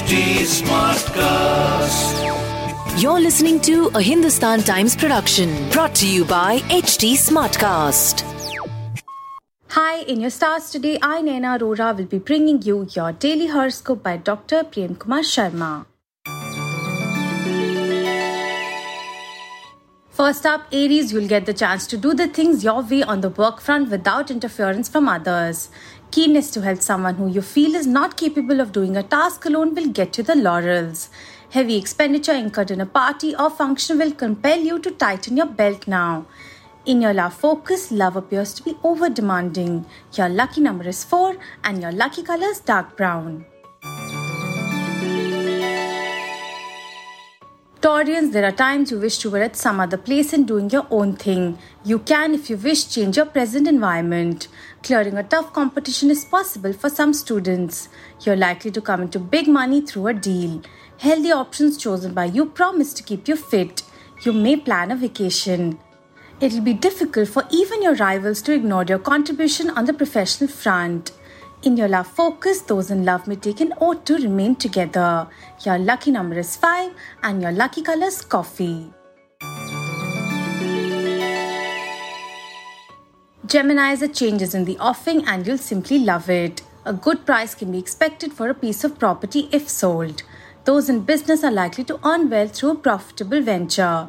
HT Smartcast. You're listening to a Hindustan Times production brought to you by HT Smartcast. Hi, in your stars today, I, Naina Arora, will be bringing you your daily horoscope by Dr. Prem Kumar Sharma. First up, Aries, you'll get the chance to do the things your way on the work front without interference from others. Keenness to help someone who you feel is not capable of doing a task alone will get you the laurels. Heavy expenditure incurred in a party or function will compel you to tighten your belt now. In your love focus, love appears to be over demanding. Your lucky number is 4 and your lucky color is dark brown. Taurians, there are times you wish you were at some other place and doing your own thing. You can, if you wish, change your present environment. Clearing a tough competition is possible for some students. You're likely to come into big money through a deal. Healthy options chosen by you promise to keep you fit. You may plan a vacation. It'll be difficult for even your rivals to ignore your contribution on the professional front. In your love focus, those in love may take an oath to remain together. Your lucky number is 5 and your lucky color is coffee. Gemini is a changes in the offing and you'll simply love it. A good price can be expected for a piece of property if sold. Those in business are likely to earn well through a profitable venture.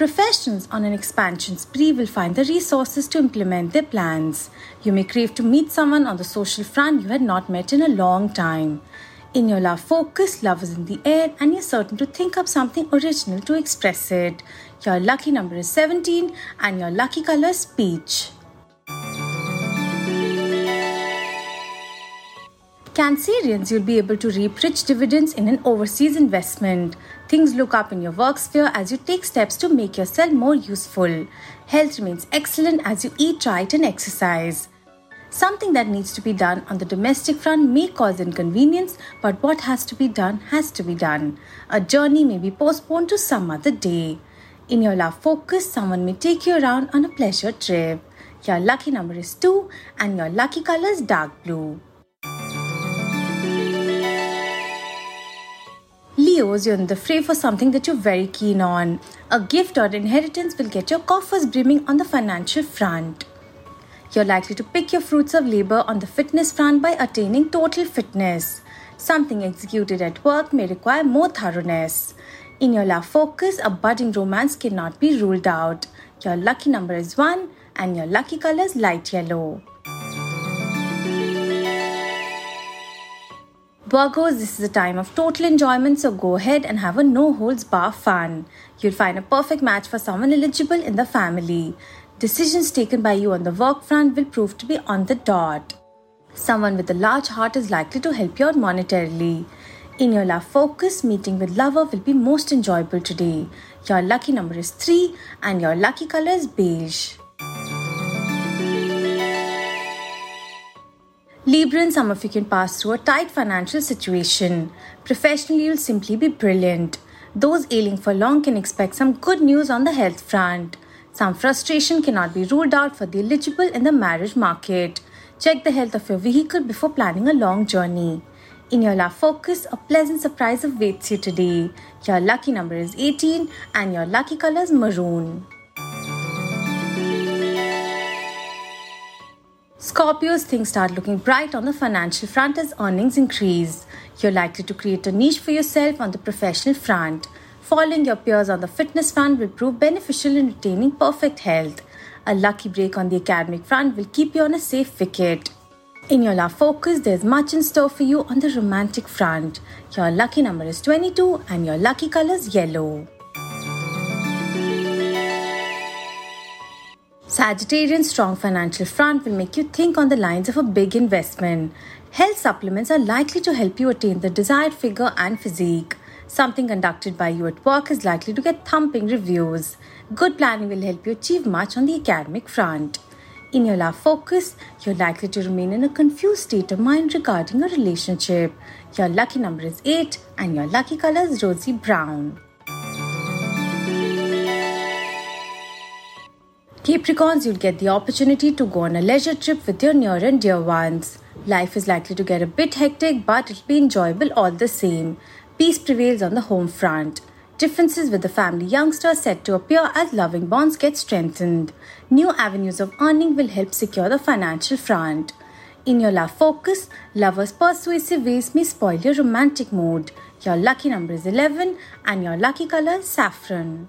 Professionals on an expansion spree will find the resources to implement their plans. You may crave to meet someone on the social front you had not met in a long time. In your love focus, love is in the air and you're certain to think up something original to express it. Your lucky number is 17 and your lucky color is peach. Cancerians, you'll be able to reap rich dividends in an overseas investment. Things look up in your work sphere as you take steps to make yourself more useful. Health remains excellent as you eat right and exercise. Something that needs to be done on the domestic front may cause inconvenience, but what has to be done has to be done. A journey may be postponed to some other day. In your love focus, someone may take you around on a pleasure trip. Your lucky number is 2 and your lucky color is dark blue. You're in the fray for something that you're very keen on. A gift or inheritance will get your coffers brimming on the financial front. You're likely to pick your fruits of labor on the fitness front by attaining total fitness. Something executed at work may require more thoroughness. In your love focus, a budding romance cannot be ruled out. Your lucky number is 1 and your lucky color is light yellow. Virgos, this is a time of total enjoyment, so go ahead and have a no holds bar fun. You'll find a perfect match for someone eligible in the family. Decisions taken by you on the work front will prove to be on the dot. Someone with a large heart is likely to help you out monetarily. In your love focus, meeting with lover will be most enjoyable today. Your lucky number is 3 and your lucky color is beige. Libran, some of you can pass through a tight financial situation. Professionally, you'll simply be brilliant. Those ailing for long can expect some good news on the health front. Some frustration cannot be ruled out for the eligible in the marriage market. Check the health of your vehicle before planning a long journey. In your love focus, a pleasant surprise awaits you today. Your lucky number is 18 and your lucky color is maroon. Scorpios, things start looking bright on the financial front as earnings increase. You're likely to create a niche for yourself on the professional front. Following your peers on the fitness front will prove beneficial in retaining perfect health. A lucky break on the academic front will keep you on a safe wicket. In your love focus, there's much in store for you on the romantic front. Your lucky number is 22 and your lucky color is yellow. Sagittarian's strong financial front will make you think on the lines of a big investment. Health supplements are likely to help you attain the desired figure and physique. Something conducted by you at work is likely to get thumping reviews. Good planning will help you achieve much on the academic front. In your love focus, you're likely to remain in a confused state of mind regarding a relationship. Your lucky number is 8 and your lucky color is rosy brown. Capricorns, you'll get the opportunity to go on a leisure trip with your near and dear ones. Life is likely to get a bit hectic, but it'll be enjoyable all the same. Peace prevails on the home front. Differences with the family youngster set to appear as loving bonds get strengthened. New avenues of earning will help secure the financial front. In your love focus, lovers' persuasive ways may spoil your romantic mood. Your lucky number is 11 and your lucky color saffron.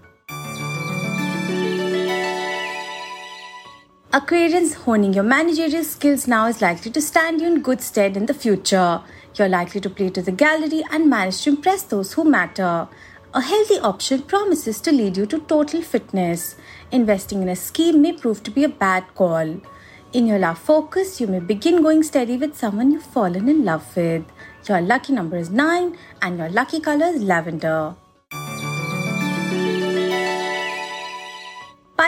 Aquarians honing your managerial skills now is likely to stand you in good stead in the future. You're likely to play to the gallery and manage to impress those who matter. A healthy option promises to lead you to total fitness. Investing in a scheme may prove to be a bad call. In your love focus, you may begin going steady with someone you've fallen in love with. Your lucky number is 9 and your lucky color is lavender.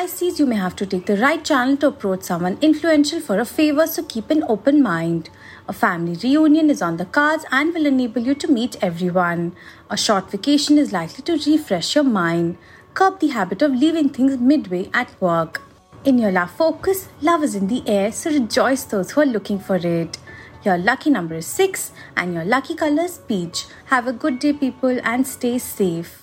You may have to take the right channel to approach someone influential for a favor, so keep an open mind. A family reunion is on the cards and will enable you to meet everyone. A short vacation is likely to refresh your mind. Curb the habit of leaving things midway at work. In your love focus, love is in the air, so rejoice those who are looking for it. Your lucky number is 6 and your lucky color is peach. Have a good day, people, and stay safe.